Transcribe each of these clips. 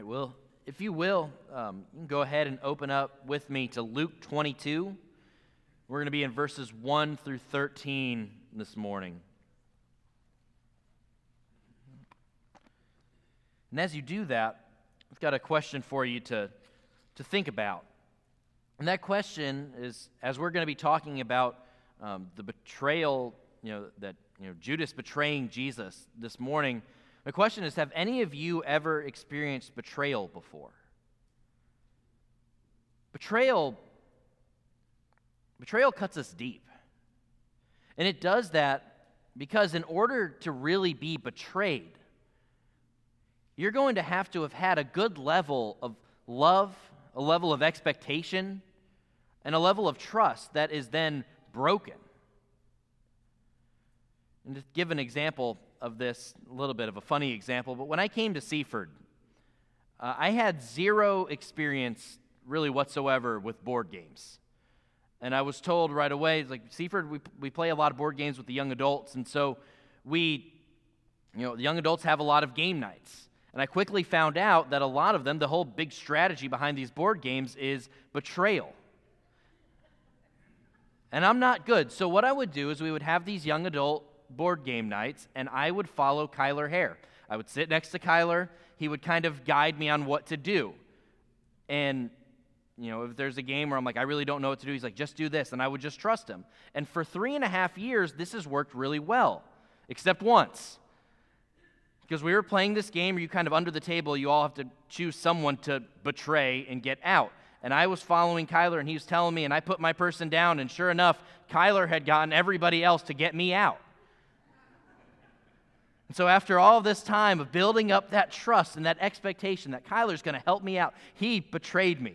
right, well, if you will, um, you can go ahead and open up with me to Luke 22. We're going to be in verses 1 through 13 this morning. And as you do that, I've got a question for you to, to think about. And that question is as we're going to be talking about um, the betrayal, you know, that you know, Judas betraying Jesus this morning, the question is Have any of you ever experienced betrayal before? Betrayal, betrayal cuts us deep. And it does that because, in order to really be betrayed, you're going to have to have had a good level of love, a level of expectation, and a level of trust that is then broken. And to give an example of this, a little bit of a funny example, but when I came to Seaford, uh, I had zero experience really whatsoever with board games. And I was told right away, like, Seaford, we, we play a lot of board games with the young adults. And so we, you know, the young adults have a lot of game nights. And I quickly found out that a lot of them, the whole big strategy behind these board games is betrayal. And I'm not good. So what I would do is we would have these young adult board game nights, and I would follow Kyler Hare. I would sit next to Kyler. He would kind of guide me on what to do. And, you know, if there's a game where I'm like, I really don't know what to do, he's like, just do this. And I would just trust him. And for three and a half years, this has worked really well, except once. Because we were playing this game where you kind of under the table, you all have to choose someone to betray and get out. And I was following Kyler, and he was telling me, and I put my person down, and sure enough, Kyler had gotten everybody else to get me out. And so, after all this time of building up that trust and that expectation that Kyler's going to help me out, he betrayed me.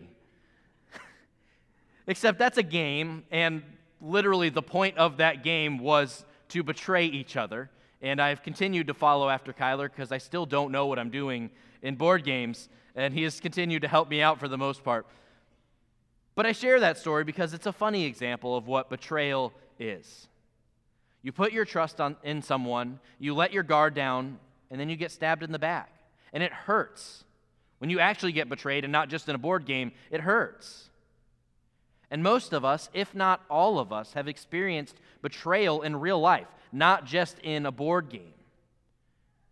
Except that's a game, and literally the point of that game was to betray each other. And I've continued to follow after Kyler because I still don't know what I'm doing in board games, and he has continued to help me out for the most part. But I share that story because it's a funny example of what betrayal is. You put your trust on, in someone, you let your guard down, and then you get stabbed in the back. And it hurts. When you actually get betrayed, and not just in a board game, it hurts. And most of us, if not all of us, have experienced betrayal in real life, not just in a board game.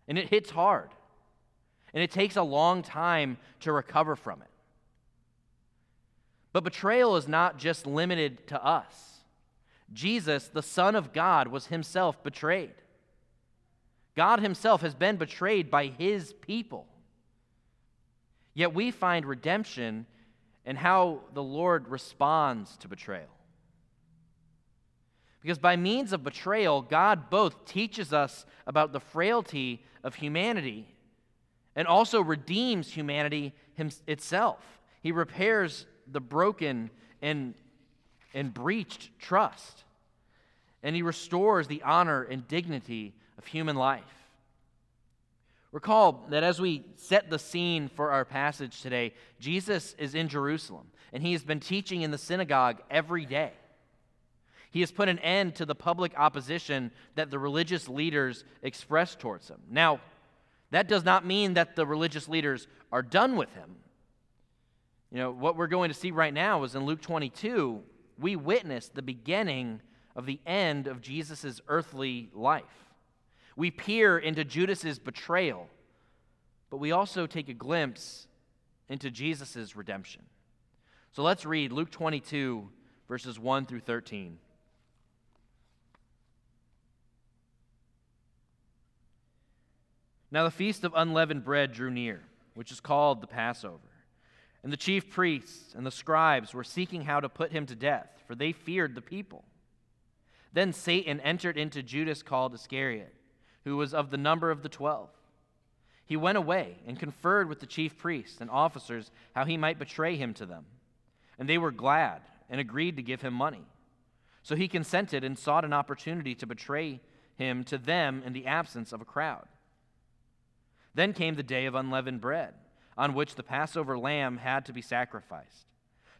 And it hits hard. And it takes a long time to recover from it. But betrayal is not just limited to us. Jesus, the Son of God, was himself betrayed. God himself has been betrayed by his people. Yet we find redemption in how the Lord responds to betrayal. Because by means of betrayal, God both teaches us about the frailty of humanity and also redeems humanity itself. He repairs the broken and and breached trust. And he restores the honor and dignity of human life. Recall that as we set the scene for our passage today, Jesus is in Jerusalem, and he has been teaching in the synagogue every day. He has put an end to the public opposition that the religious leaders expressed towards him. Now, that does not mean that the religious leaders are done with him. You know, what we're going to see right now is in Luke 22, we witness the beginning of the end of Jesus' earthly life. We peer into Judas's betrayal, but we also take a glimpse into Jesus' redemption. So let's read Luke 22, verses 1 through 13. Now the feast of unleavened bread drew near, which is called the Passover. And the chief priests and the scribes were seeking how to put him to death, for they feared the people. Then Satan entered into Judas called Iscariot, who was of the number of the twelve. He went away and conferred with the chief priests and officers how he might betray him to them. And they were glad and agreed to give him money. So he consented and sought an opportunity to betray him to them in the absence of a crowd. Then came the day of unleavened bread on which the Passover lamb had to be sacrificed.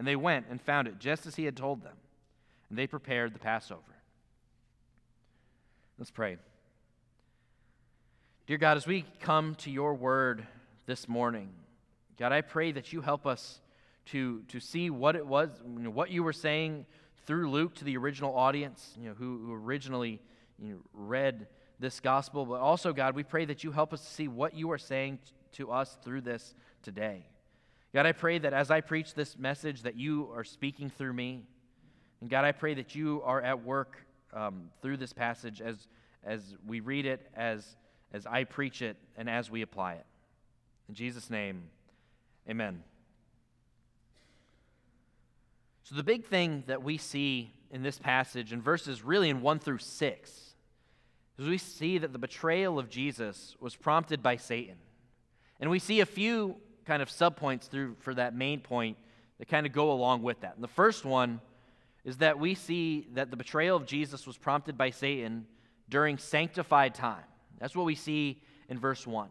And they went and found it just as he had told them. And they prepared the Passover. Let's pray. Dear God, as we come to your word, this morning. God, I pray that you help us to, to see what it was, you know, what you were saying through Luke to the original audience, you know, who, who originally you know, read this gospel. But also, God, we pray that you help us to see what you are saying to us through this today. God, I pray that as I preach this message, that you are speaking through me. And God, I pray that you are at work um, through this passage as, as we read it, as, as I preach it, and as we apply it. In Jesus' name, amen. So, the big thing that we see in this passage, in verses really in 1 through 6, is we see that the betrayal of Jesus was prompted by Satan. And we see a few kind of subpoints through for that main point that kind of go along with that. And the first one is that we see that the betrayal of Jesus was prompted by Satan during sanctified time. That's what we see in verse 1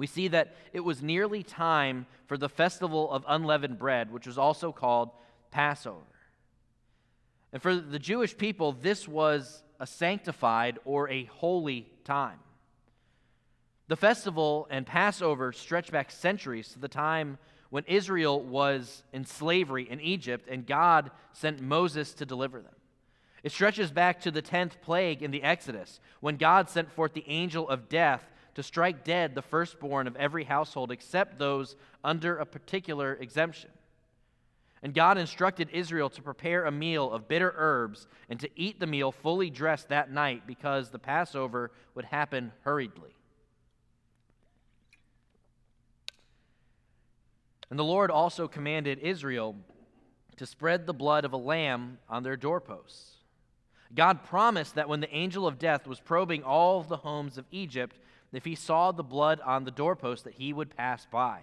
we see that it was nearly time for the festival of unleavened bread, which was also called Passover. And for the Jewish people, this was a sanctified or a holy time. The festival and Passover stretch back centuries to the time when Israel was in slavery in Egypt and God sent Moses to deliver them. It stretches back to the 10th plague in the Exodus when God sent forth the angel of death to strike dead the firstborn of every household except those under a particular exemption. And God instructed Israel to prepare a meal of bitter herbs and to eat the meal fully dressed that night because the Passover would happen hurriedly. And the Lord also commanded Israel to spread the blood of a lamb on their doorposts. God promised that when the angel of death was probing all the homes of Egypt, if he saw the blood on the doorpost, that he would pass by.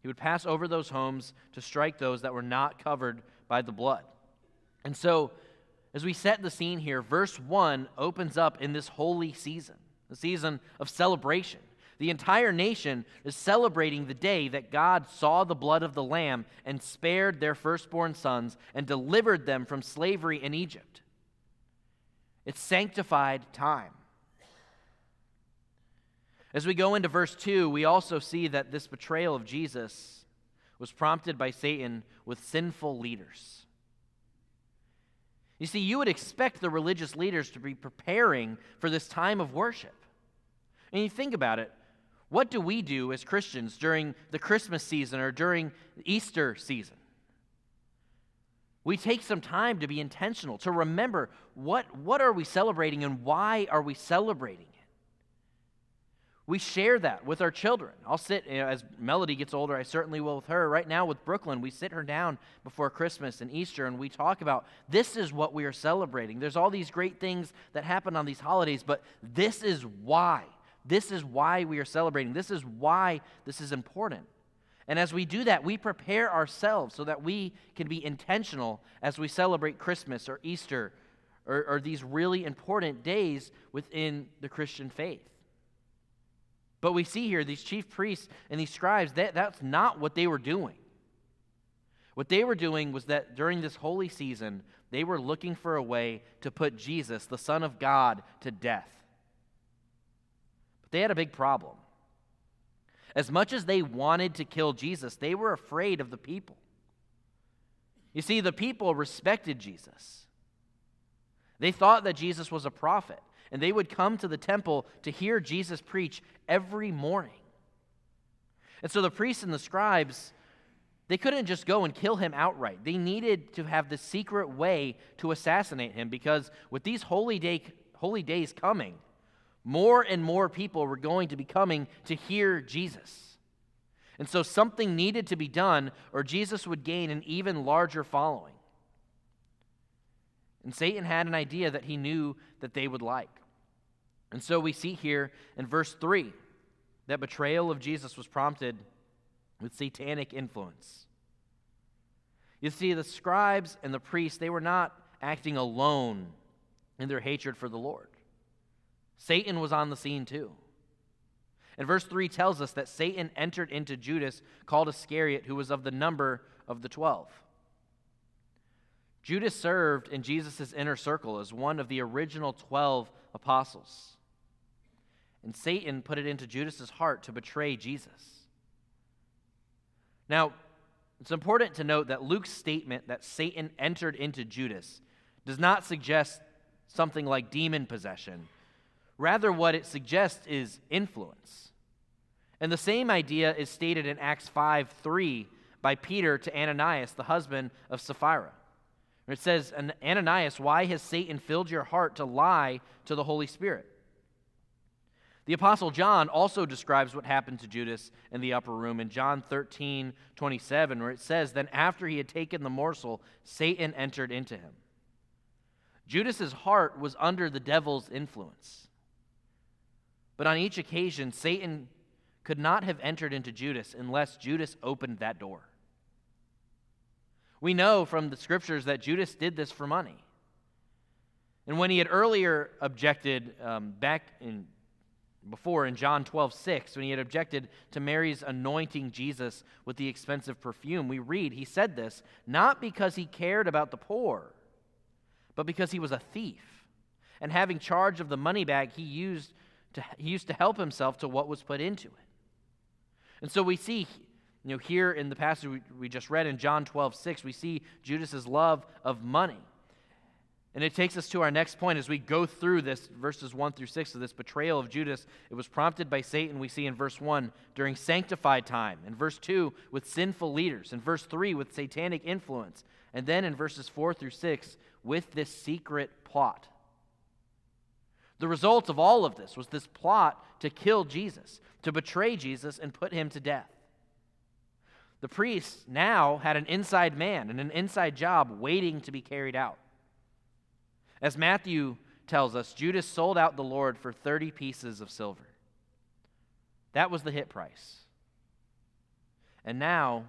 He would pass over those homes to strike those that were not covered by the blood. And so, as we set the scene here, verse 1 opens up in this holy season, the season of celebration. The entire nation is celebrating the day that God saw the blood of the Lamb and spared their firstborn sons and delivered them from slavery in Egypt. It's sanctified time. As we go into verse 2, we also see that this betrayal of Jesus was prompted by Satan with sinful leaders. You see, you would expect the religious leaders to be preparing for this time of worship. And you think about it what do we do as Christians during the Christmas season or during Easter season? We take some time to be intentional, to remember what, what are we celebrating and why are we celebrating it. we share that with our children. I'll sit, you know, as Melody gets older, I certainly will with her. Right now with Brooklyn, we sit her down before Christmas and Easter and we talk about this is what we are celebrating. There's all these great things that happen on these holidays, but this is why. This is why we are celebrating. This is why this is important. And as we do that, we prepare ourselves so that we can be intentional as we celebrate Christmas or Easter or, or these really important days within the Christian faith. But we see here these chief priests and these scribes, that, that's not what they were doing. What they were doing was that during this holy season, they were looking for a way to put Jesus, the Son of God, to death. But they had a big problem. As much as they wanted to kill Jesus, they were afraid of the people. You see, the people respected Jesus. They thought that Jesus was a prophet and they would come to the temple to hear Jesus preach every morning. And so the priests and the scribes, they couldn't just go and kill him outright. They needed to have the secret way to assassinate him because with these holy, day, holy days coming, more and more people were going to be coming to hear Jesus. And so something needed to be done, or Jesus would gain an even larger following. And Satan had an idea that he knew that they would like. And so we see here in verse 3 that betrayal of Jesus was prompted with satanic influence. You see, the scribes and the priests, they were not acting alone in their hatred for the Lord. Satan was on the scene too. And verse 3 tells us that Satan entered into Judas, called Iscariot, who was of the number of the twelve. Judas served in Jesus' inner circle as one of the original 12 apostles. And Satan put it into Judas's heart to betray Jesus. Now, it's important to note that Luke's statement that Satan entered into Judas does not suggest something like demon possession. Rather, what it suggests is influence. And the same idea is stated in Acts 5 3 by Peter to Ananias, the husband of Sapphira. It says, Ananias, why has Satan filled your heart to lie to the Holy Spirit? The Apostle John also describes what happened to Judas in the upper room in John 13, 27, where it says, Then after he had taken the morsel, Satan entered into him. Judas's heart was under the devil's influence. But on each occasion, Satan could not have entered into Judas unless Judas opened that door. We know from the scriptures that Judas did this for money. And when he had earlier objected um, back in before in John 12, 6, when he had objected to Mary's anointing Jesus with the expensive perfume, we read, he said this not because he cared about the poor, but because he was a thief. And having charge of the money bag, he used to, he used to help himself to what was put into it. And so we see, you know, here in the passage we, we just read in John 12, 6, we see Judas's love of money. And it takes us to our next point as we go through this, verses 1 through 6 of this betrayal of Judas. It was prompted by Satan, we see in verse 1, during sanctified time. In verse 2, with sinful leaders. In verse 3, with satanic influence. And then in verses 4 through 6, with this secret plot. The result of all of this was this plot to kill Jesus, to betray Jesus, and put him to death. The priests now had an inside man and an inside job waiting to be carried out. As Matthew tells us, Judas sold out the Lord for 30 pieces of silver. That was the hit price. And now,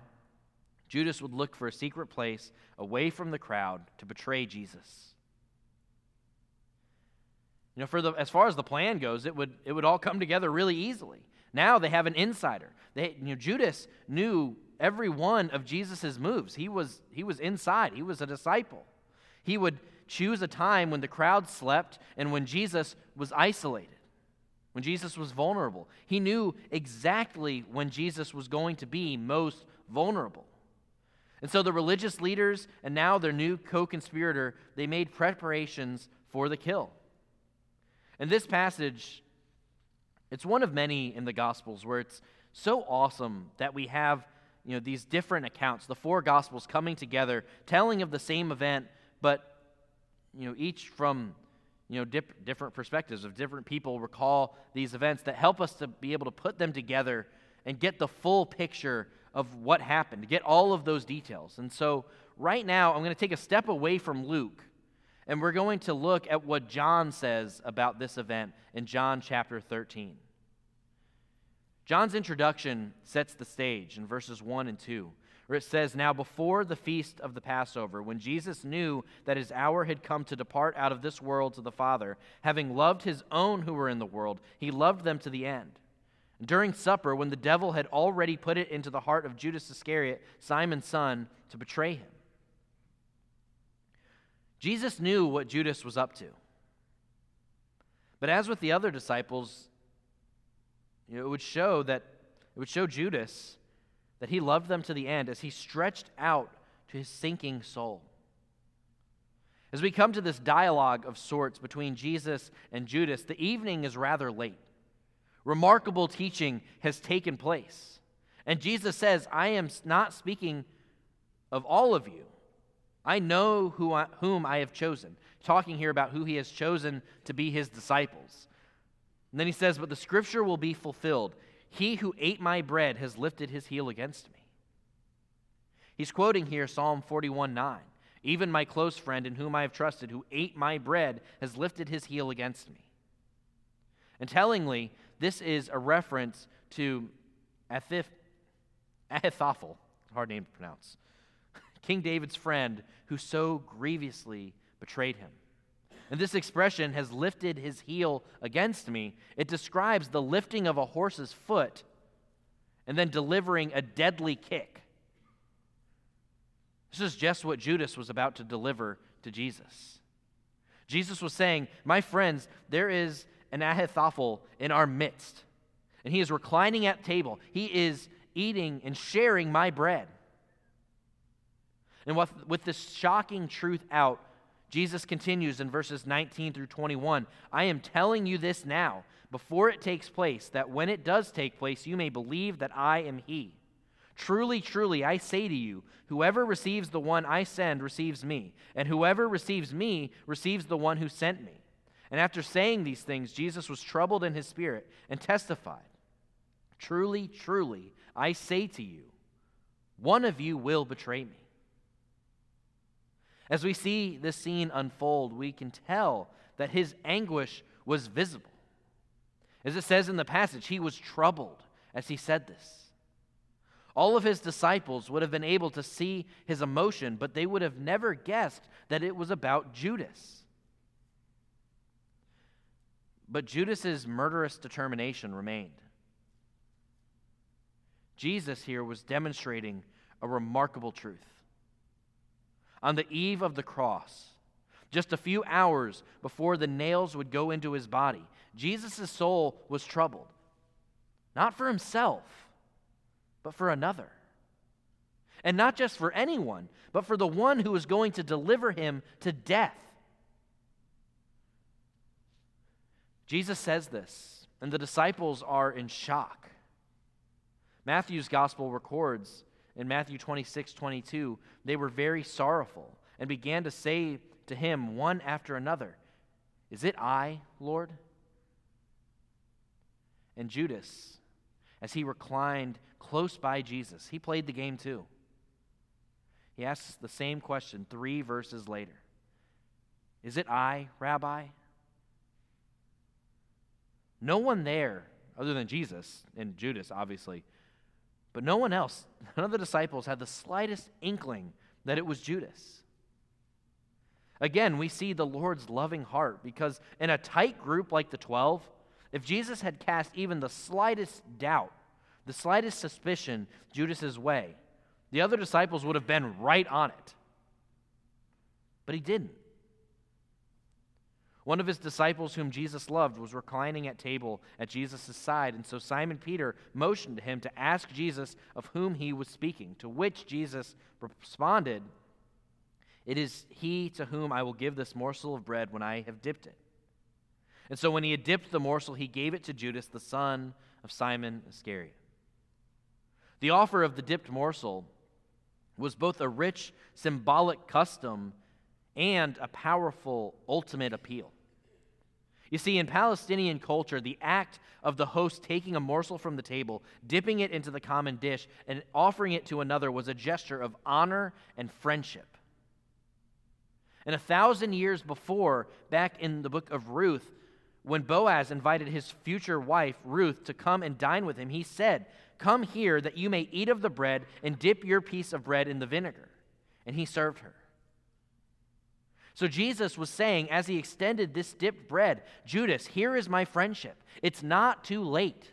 Judas would look for a secret place away from the crowd to betray Jesus. You know, for the, as far as the plan goes, it would, it would all come together really easily. Now they have an insider. They, you know, Judas knew every one of Jesus' moves. He was, he was inside, he was a disciple. He would choose a time when the crowd slept and when Jesus was isolated, when Jesus was vulnerable. He knew exactly when Jesus was going to be most vulnerable. And so the religious leaders and now their new co conspirator, they made preparations for the kill. And this passage, it's one of many in the Gospels where it's so awesome that we have you know, these different accounts, the four Gospels coming together, telling of the same event, but you know, each from you know, dip, different perspectives of different people recall these events that help us to be able to put them together and get the full picture of what happened, get all of those details. And so, right now, I'm going to take a step away from Luke and we're going to look at what John says about this event in John chapter 13. John's introduction sets the stage in verses 1 and 2 where it says, Now before the feast of the Passover, when Jesus knew that his hour had come to depart out of this world to the Father, having loved his own who were in the world, he loved them to the end. During supper, when the devil had already put it into the heart of Judas Iscariot, Simon's son, to betray him. Jesus knew what Judas was up to. But as with the other disciples, it would show that it would show Judas that he loved them to the end as he stretched out to his sinking soul. As we come to this dialogue of sorts between Jesus and Judas, the evening is rather late. Remarkable teaching has taken place. And Jesus says, I am not speaking of all of you. I know who I, whom I have chosen. Talking here about who he has chosen to be his disciples. And then he says, But the scripture will be fulfilled. He who ate my bread has lifted his heel against me. He's quoting here Psalm 41 9. Even my close friend in whom I have trusted, who ate my bread, has lifted his heel against me. And tellingly, this is a reference to Ahithophel, hard name to pronounce, King David's friend who so grievously betrayed him. And this expression has lifted his heel against me. It describes the lifting of a horse's foot and then delivering a deadly kick. This is just what Judas was about to deliver to Jesus. Jesus was saying, My friends, there is an Ahithophel in our midst, and he is reclining at table. He is eating and sharing my bread. And with, with this shocking truth out, Jesus continues in verses 19 through 21 I am telling you this now, before it takes place, that when it does take place, you may believe that I am He. Truly, truly, I say to you, whoever receives the one I send receives me, and whoever receives me receives the one who sent me. And after saying these things, Jesus was troubled in his spirit and testified Truly, truly, I say to you, one of you will betray me. As we see this scene unfold, we can tell that his anguish was visible. As it says in the passage, he was troubled as he said this. All of his disciples would have been able to see his emotion, but they would have never guessed that it was about Judas. But Judas's murderous determination remained. Jesus here was demonstrating a remarkable truth. On the eve of the cross, just a few hours before the nails would go into his body, Jesus' soul was troubled. Not for himself, but for another. And not just for anyone, but for the one who was going to deliver him to death. Jesus says this, and the disciples are in shock. Matthew's gospel records in Matthew 26 22, they were very sorrowful and began to say to him one after another, Is it I, Lord? And Judas, as he reclined close by Jesus, he played the game too. He asks the same question three verses later Is it I, Rabbi? No one there, other than Jesus and Judas, obviously, but no one else, none of the disciples had the slightest inkling that it was Judas. Again, we see the Lord's loving heart because in a tight group like the 12, if Jesus had cast even the slightest doubt, the slightest suspicion Judas's way, the other disciples would have been right on it. But he didn't. One of his disciples, whom Jesus loved, was reclining at table at Jesus' side, and so Simon Peter motioned to him to ask Jesus of whom he was speaking, to which Jesus responded, It is he to whom I will give this morsel of bread when I have dipped it. And so when he had dipped the morsel, he gave it to Judas, the son of Simon Iscariot. The offer of the dipped morsel was both a rich symbolic custom and a powerful ultimate appeal. You see, in Palestinian culture, the act of the host taking a morsel from the table, dipping it into the common dish, and offering it to another was a gesture of honor and friendship. And a thousand years before, back in the book of Ruth, when Boaz invited his future wife, Ruth, to come and dine with him, he said, Come here that you may eat of the bread and dip your piece of bread in the vinegar. And he served her. So Jesus was saying, as he extended this dipped bread, Judas, here is my friendship. It's not too late.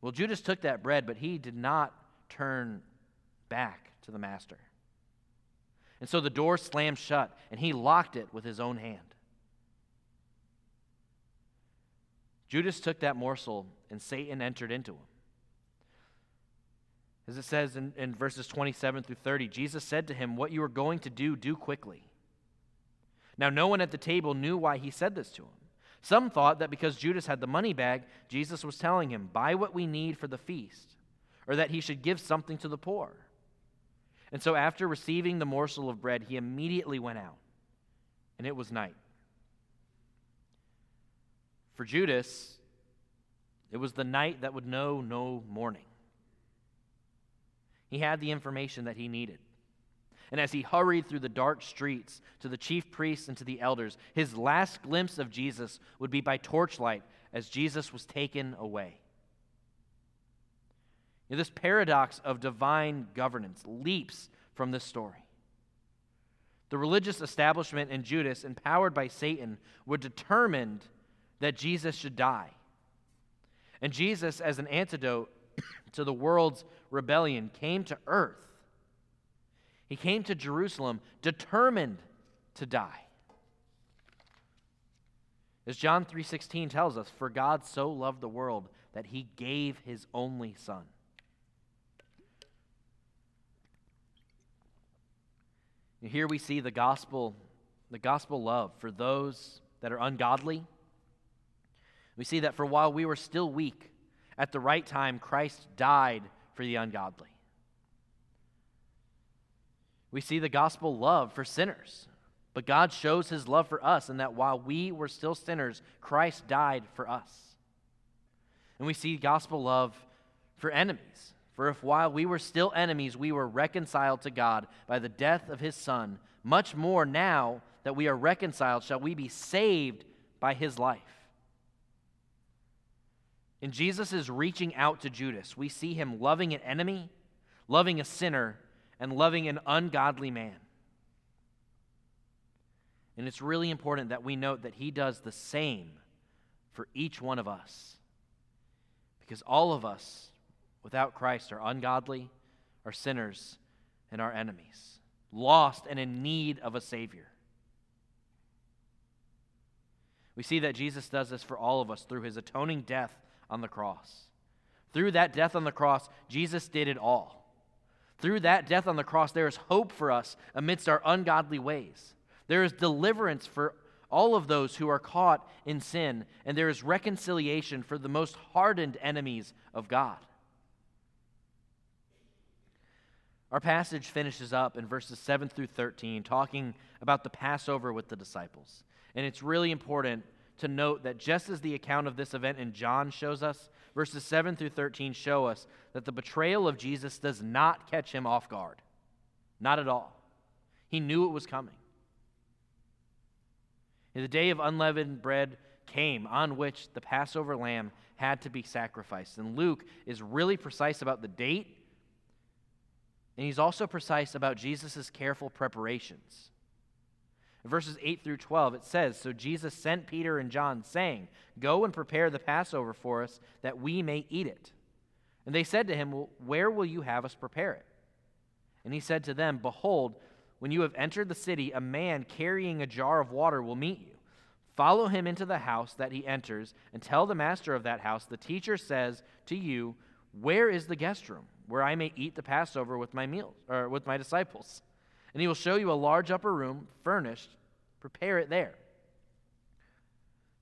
Well, Judas took that bread, but he did not turn back to the master. And so the door slammed shut, and he locked it with his own hand. Judas took that morsel, and Satan entered into him. As it says in, in verses 27 through 30, Jesus said to him, What you are going to do, do quickly. Now, no one at the table knew why he said this to him. Some thought that because Judas had the money bag, Jesus was telling him, Buy what we need for the feast, or that he should give something to the poor. And so, after receiving the morsel of bread, he immediately went out, and it was night. For Judas, it was the night that would know no morning. He had the information that he needed. And as he hurried through the dark streets to the chief priests and to the elders, his last glimpse of Jesus would be by torchlight as Jesus was taken away. You know, this paradox of divine governance leaps from this story. The religious establishment in Judas, empowered by Satan, were determined that Jesus should die. And Jesus, as an antidote to the world's rebellion, came to earth. He came to Jerusalem determined to die. As John 3:16 tells us, for God so loved the world that he gave his only son. Here we see the gospel, the gospel love for those that are ungodly. We see that for while we were still weak, at the right time, Christ died for the ungodly. We see the gospel love for sinners, but God shows his love for us in that while we were still sinners, Christ died for us. And we see gospel love for enemies. For if while we were still enemies, we were reconciled to God by the death of his Son, much more now that we are reconciled, shall we be saved by his life. In Jesus' reaching out to Judas, we see him loving an enemy, loving a sinner, and loving an ungodly man. And it's really important that we note that he does the same for each one of us. Because all of us without Christ are ungodly, are sinners, and are enemies, lost and in need of a Savior. We see that Jesus does this for all of us through his atoning death on the cross. Through that death on the cross, Jesus did it all. Through that death on the cross, there is hope for us amidst our ungodly ways. There is deliverance for all of those who are caught in sin, and there is reconciliation for the most hardened enemies of God. Our passage finishes up in verses 7 through 13, talking about the Passover with the disciples. And it's really important to note that just as the account of this event in John shows us, verses 7 through 13 show us that the betrayal of Jesus does not catch him off guard. Not at all. He knew it was coming. The day of unleavened bread came on which the Passover lamb had to be sacrificed. And Luke is really precise about the date and he's also precise about Jesus' careful preparations. Verses 8 through 12, it says So Jesus sent Peter and John, saying, Go and prepare the Passover for us, that we may eat it. And they said to him, well, Where will you have us prepare it? And he said to them, Behold, when you have entered the city, a man carrying a jar of water will meet you. Follow him into the house that he enters, and tell the master of that house, The teacher says to you, Where is the guest room? where I may eat the Passover with my meals or with my disciples. And he will show you a large upper room furnished. Prepare it there.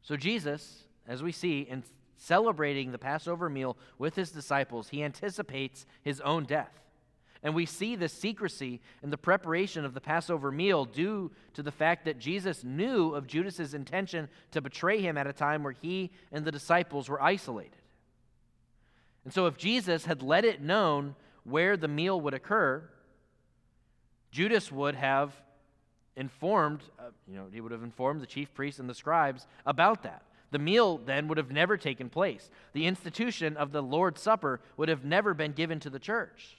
So Jesus, as we see in celebrating the Passover meal with his disciples, he anticipates his own death. And we see the secrecy in the preparation of the Passover meal due to the fact that Jesus knew of Judas's intention to betray him at a time where he and the disciples were isolated. And so, if Jesus had let it known where the meal would occur, Judas would have informed, uh, you know, he would have informed the chief priests and the scribes about that. The meal then would have never taken place. The institution of the Lord's Supper would have never been given to the church.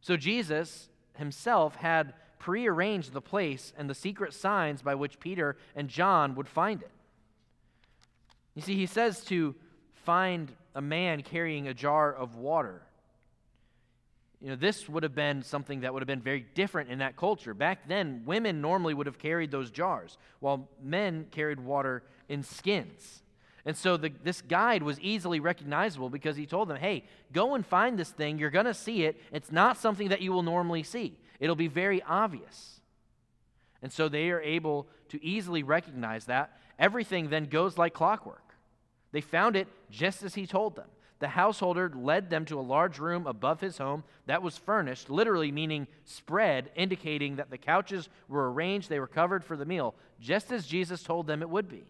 So Jesus himself had prearranged the place and the secret signs by which Peter and John would find it. You see, he says to find a man carrying a jar of water. You know, this would have been something that would have been very different in that culture. Back then, women normally would have carried those jars, while men carried water in skins. And so the, this guide was easily recognizable because he told them, hey, go and find this thing. You're going to see it. It's not something that you will normally see, it'll be very obvious. And so they are able to easily recognize that. Everything then goes like clockwork. They found it just as he told them. The householder led them to a large room above his home that was furnished, literally meaning spread, indicating that the couches were arranged, they were covered for the meal, just as Jesus told them it would be.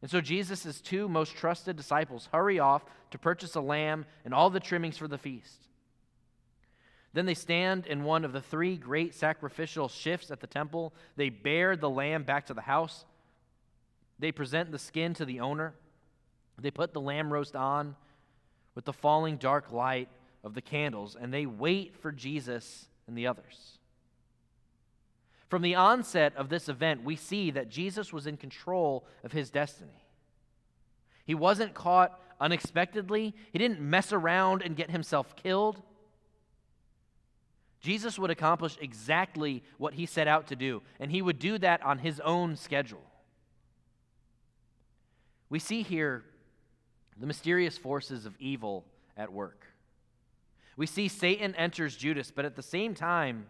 And so Jesus' two most trusted disciples hurry off to purchase a lamb and all the trimmings for the feast. Then they stand in one of the three great sacrificial shifts at the temple. They bear the lamb back to the house They present the skin to the owner. They put the lamb roast on with the falling dark light of the candles, and they wait for Jesus and the others. From the onset of this event, we see that Jesus was in control of his destiny. He wasn't caught unexpectedly, he didn't mess around and get himself killed. Jesus would accomplish exactly what he set out to do, and he would do that on his own schedule. We see here the mysterious forces of evil at work. We see Satan enters Judas, but at the same time,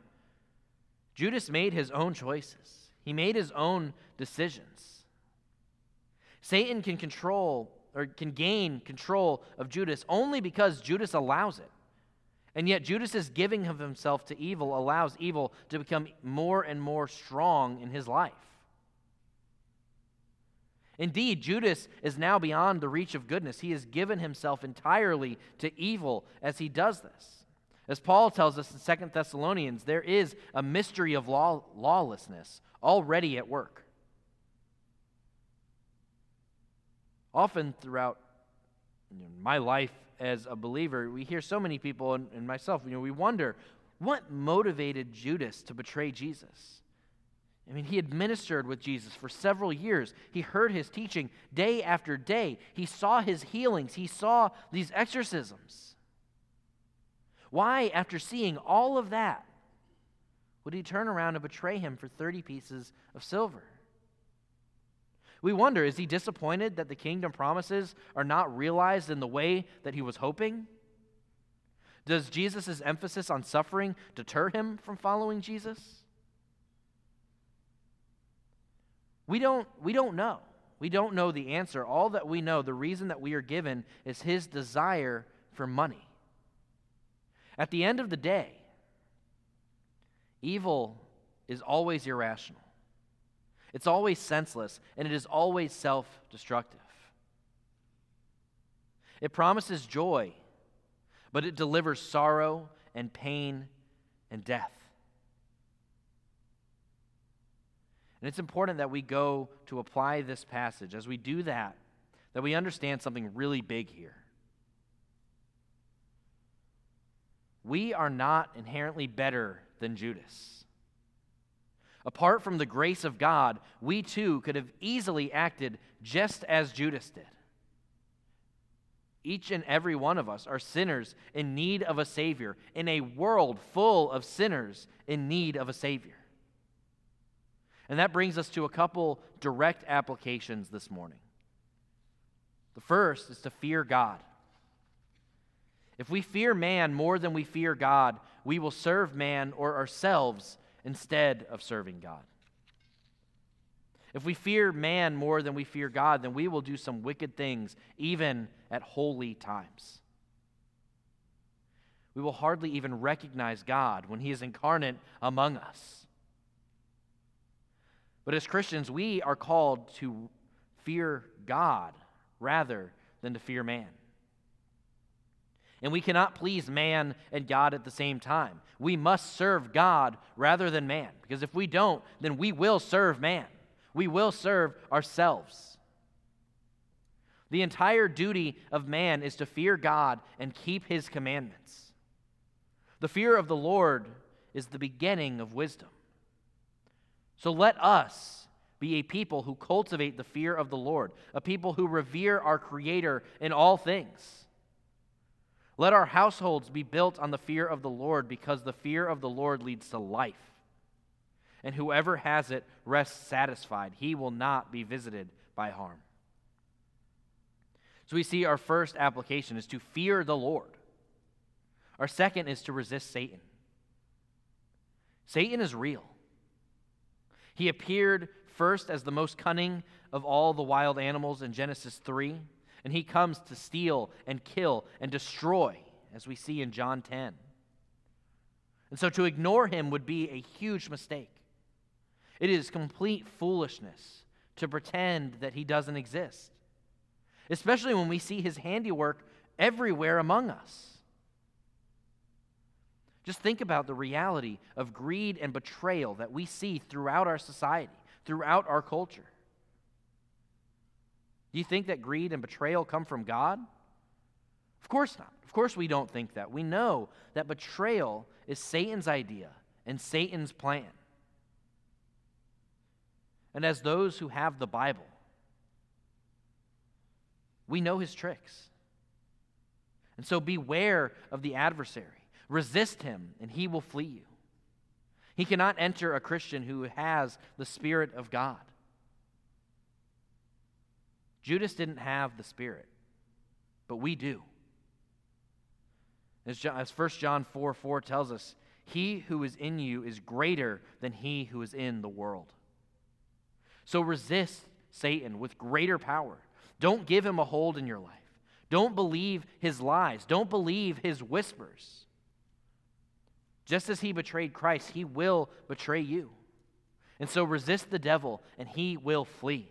Judas made his own choices. He made his own decisions. Satan can control or can gain control of Judas only because Judas allows it. And yet, Judas's giving of himself to evil allows evil to become more and more strong in his life. Indeed, Judas is now beyond the reach of goodness. He has given himself entirely to evil as he does this. As Paul tells us in Second Thessalonians, there is a mystery of law, lawlessness already at work. Often throughout my life as a believer, we hear so many people, and, and myself, you know, we wonder what motivated Judas to betray Jesus? I mean, he administered with Jesus for several years. He heard his teaching day after day. He saw his healings. He saw these exorcisms. Why, after seeing all of that, would he turn around and betray him for 30 pieces of silver? We wonder is he disappointed that the kingdom promises are not realized in the way that he was hoping? Does Jesus' emphasis on suffering deter him from following Jesus? We don't, we don't know. We don't know the answer. All that we know, the reason that we are given, is his desire for money. At the end of the day, evil is always irrational, it's always senseless, and it is always self destructive. It promises joy, but it delivers sorrow and pain and death. And it's important that we go to apply this passage. As we do that, that we understand something really big here. We are not inherently better than Judas. Apart from the grace of God, we too could have easily acted just as Judas did. Each and every one of us are sinners in need of a Savior, in a world full of sinners in need of a Savior. And that brings us to a couple direct applications this morning. The first is to fear God. If we fear man more than we fear God, we will serve man or ourselves instead of serving God. If we fear man more than we fear God, then we will do some wicked things, even at holy times. We will hardly even recognize God when He is incarnate among us. But as Christians, we are called to fear God rather than to fear man. And we cannot please man and God at the same time. We must serve God rather than man, because if we don't, then we will serve man. We will serve ourselves. The entire duty of man is to fear God and keep his commandments. The fear of the Lord is the beginning of wisdom. So let us be a people who cultivate the fear of the Lord, a people who revere our Creator in all things. Let our households be built on the fear of the Lord, because the fear of the Lord leads to life. And whoever has it rests satisfied. He will not be visited by harm. So we see our first application is to fear the Lord. Our second is to resist Satan. Satan is real. He appeared first as the most cunning of all the wild animals in Genesis 3, and he comes to steal and kill and destroy, as we see in John 10. And so to ignore him would be a huge mistake. It is complete foolishness to pretend that he doesn't exist, especially when we see his handiwork everywhere among us. Just think about the reality of greed and betrayal that we see throughout our society, throughout our culture. Do you think that greed and betrayal come from God? Of course not. Of course, we don't think that. We know that betrayal is Satan's idea and Satan's plan. And as those who have the Bible, we know his tricks. And so beware of the adversary. Resist him, and he will flee you. He cannot enter a Christian who has the Spirit of God. Judas didn't have the Spirit, but we do. As, John, as 1 John 4 4 tells us, he who is in you is greater than he who is in the world. So resist Satan with greater power. Don't give him a hold in your life. Don't believe his lies. Don't believe his whispers. Just as he betrayed Christ, he will betray you. And so resist the devil, and he will flee.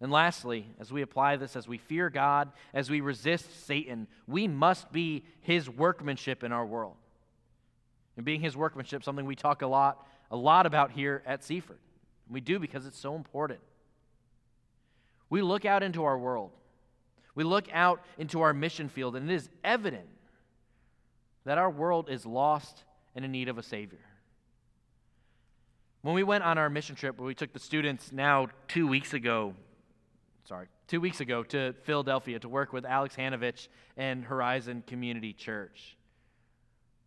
And lastly, as we apply this, as we fear God, as we resist Satan, we must be his workmanship in our world. And being his workmanship, something we talk a lot, a lot about here at Seaford. We do because it's so important. We look out into our world. We look out into our mission field, and it is evident that our world is lost and in need of a Savior. When we went on our mission trip, where we took the students now two weeks ago sorry, two weeks ago to Philadelphia to work with Alex Hanovich and Horizon Community Church.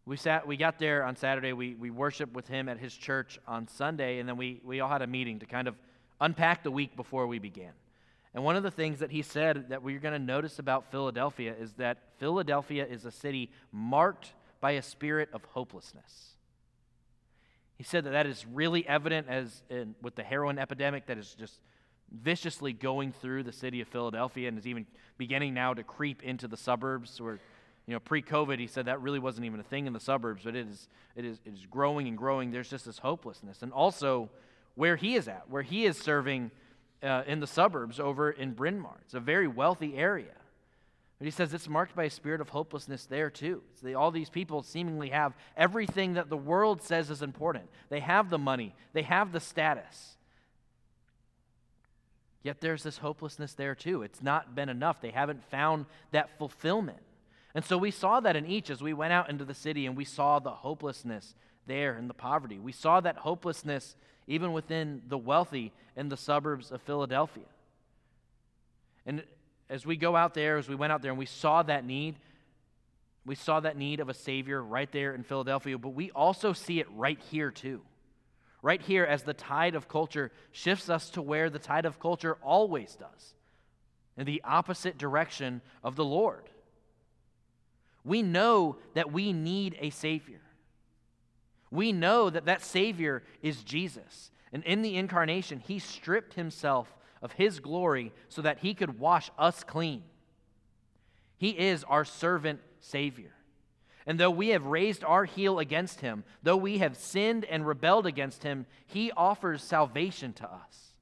We sat, we got there on Saturday. We, we worshiped with him at his church on Sunday, and then we, we all had a meeting to kind of unpack the week before we began. And one of the things that he said that we're going to notice about Philadelphia is that Philadelphia is a city marked by a spirit of hopelessness. He said that that is really evident as in, with the heroin epidemic that is just viciously going through the city of Philadelphia and is even beginning now to creep into the suburbs where you know pre-covid he said that really wasn't even a thing in the suburbs but it is it is it is growing and growing there's just this hopelessness and also where he is at where he is serving uh, in the suburbs over in Bryn Mawr it's a very wealthy area but he says it's marked by a spirit of hopelessness there too. They, all these people seemingly have everything that the world says is important. They have the money, they have the status, Yet there's this hopelessness there too. It's not been enough. They haven't found that fulfillment. And so we saw that in each as we went out into the city and we saw the hopelessness there in the poverty. We saw that hopelessness even within the wealthy in the suburbs of Philadelphia. And as we go out there, as we went out there and we saw that need, we saw that need of a Savior right there in Philadelphia, but we also see it right here too right here as the tide of culture shifts us to where the tide of culture always does in the opposite direction of the Lord. We know that we need a Savior. We know that that Savior is Jesus. And in the incarnation, He stripped Himself of His glory so that He could wash us clean. He is our servant Savior. And though we have raised our heel against him, though we have sinned and rebelled against him, he offers salvation to us.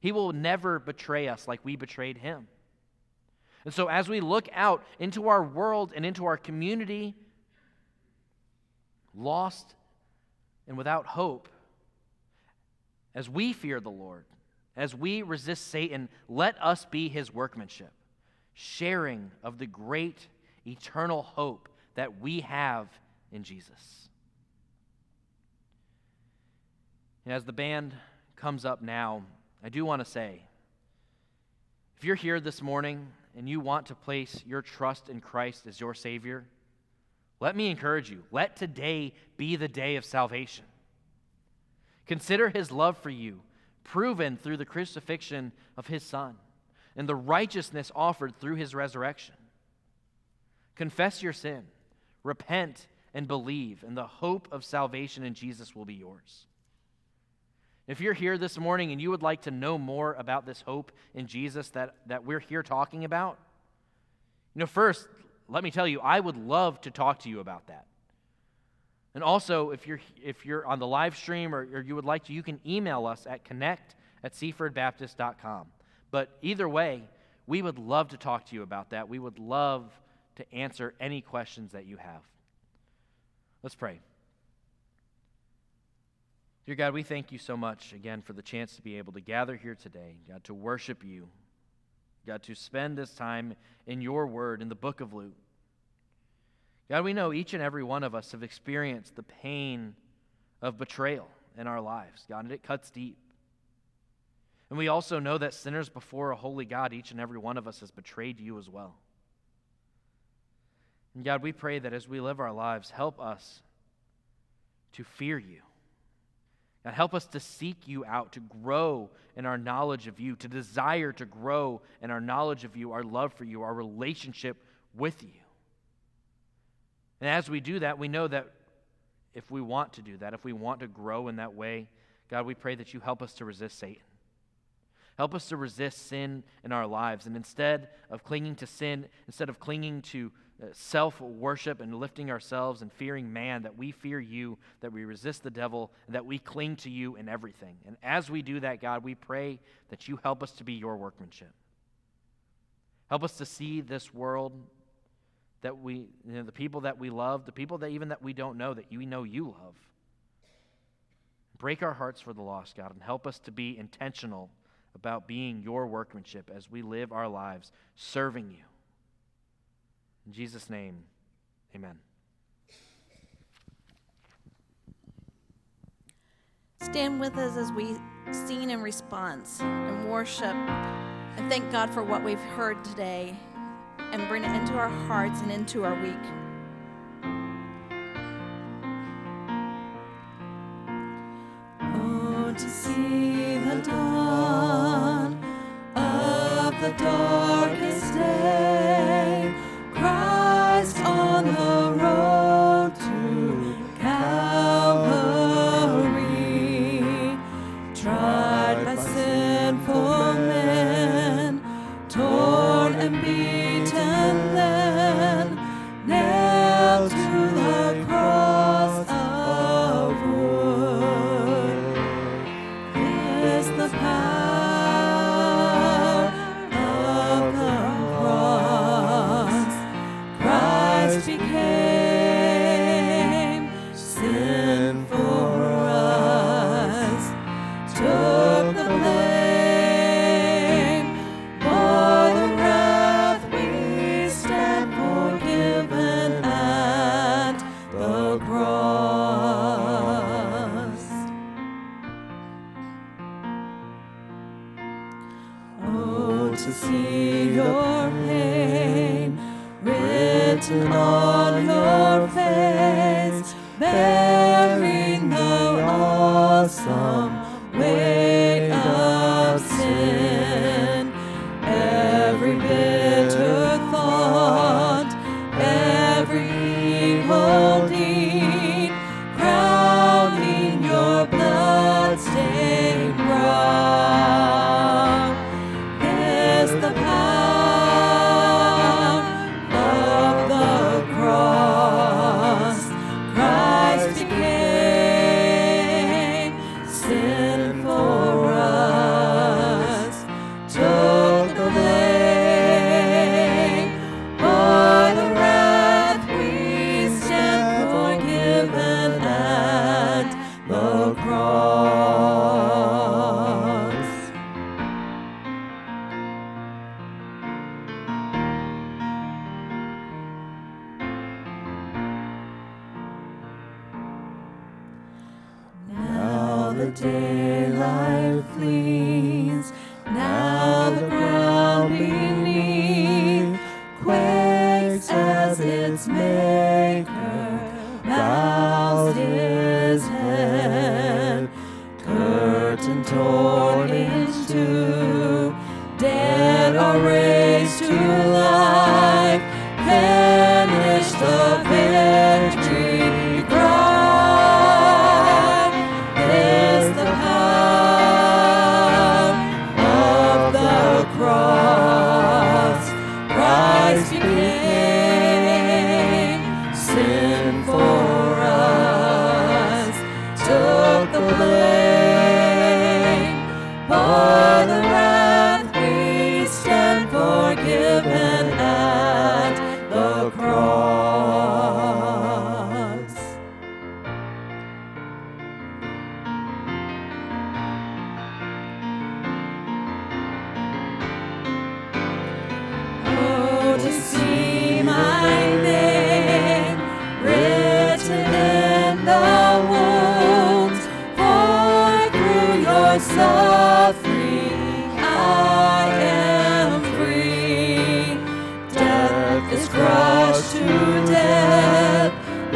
He will never betray us like we betrayed him. And so, as we look out into our world and into our community, lost and without hope, as we fear the Lord, as we resist Satan, let us be his workmanship, sharing of the great eternal hope that we have in Jesus. And as the band comes up now, I do want to say if you're here this morning and you want to place your trust in Christ as your Savior, let me encourage you. Let today be the day of salvation. Consider His love for you, proven through the crucifixion of His Son, and the righteousness offered through His resurrection. Confess your sin, repent, and believe, and the hope of salvation in Jesus will be yours. If you're here this morning and you would like to know more about this hope in Jesus that, that we're here talking about, you know, first, let me tell you, I would love to talk to you about that. And also, if you're, if you're on the live stream or, or you would like to, you can email us at connect at seafordbaptist.com. But either way, we would love to talk to you about that. We would love to answer any questions that you have. Let's pray. Dear God, we thank you so much again for the chance to be able to gather here today, God, to worship you, God, to spend this time in your word in the book of Luke. God, we know each and every one of us have experienced the pain of betrayal in our lives, God, and it cuts deep. And we also know that sinners before a holy God, each and every one of us has betrayed you as well. And God, we pray that as we live our lives, help us to fear you. God, help us to seek you out, to grow in our knowledge of you, to desire to grow in our knowledge of you, our love for you, our relationship with you. And as we do that, we know that if we want to do that, if we want to grow in that way, God, we pray that you help us to resist Satan. Help us to resist sin in our lives. And instead of clinging to sin, instead of clinging to Uh, self worship and lifting ourselves and fearing man, that we fear you, that we resist the devil, and that we cling to you in everything. And as we do that, God, we pray that you help us to be your workmanship. Help us to see this world that we, you know, the people that we love, the people that even that we don't know, that you know you love. Break our hearts for the lost, God, and help us to be intentional about being your workmanship as we live our lives serving you. In Jesus' name, amen. Stand with us as we sing in response and worship and thank God for what we've heard today and bring it into our hearts and into our week. To see your pain written on your face, bearing the awesome as its maker bows his head. Curtain torn in two, dead are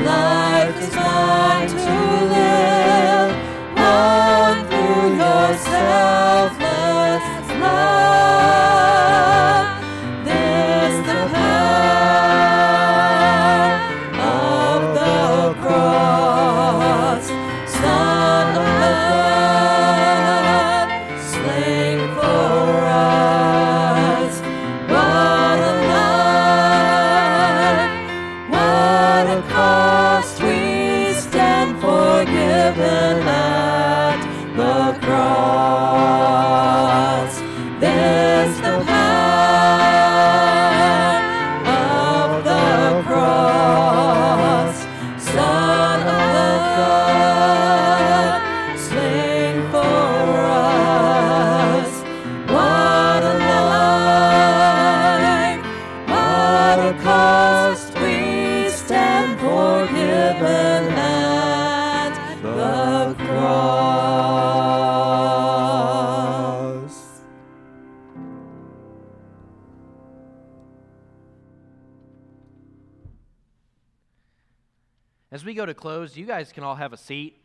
Life is mine. closed. You guys can all have a seat.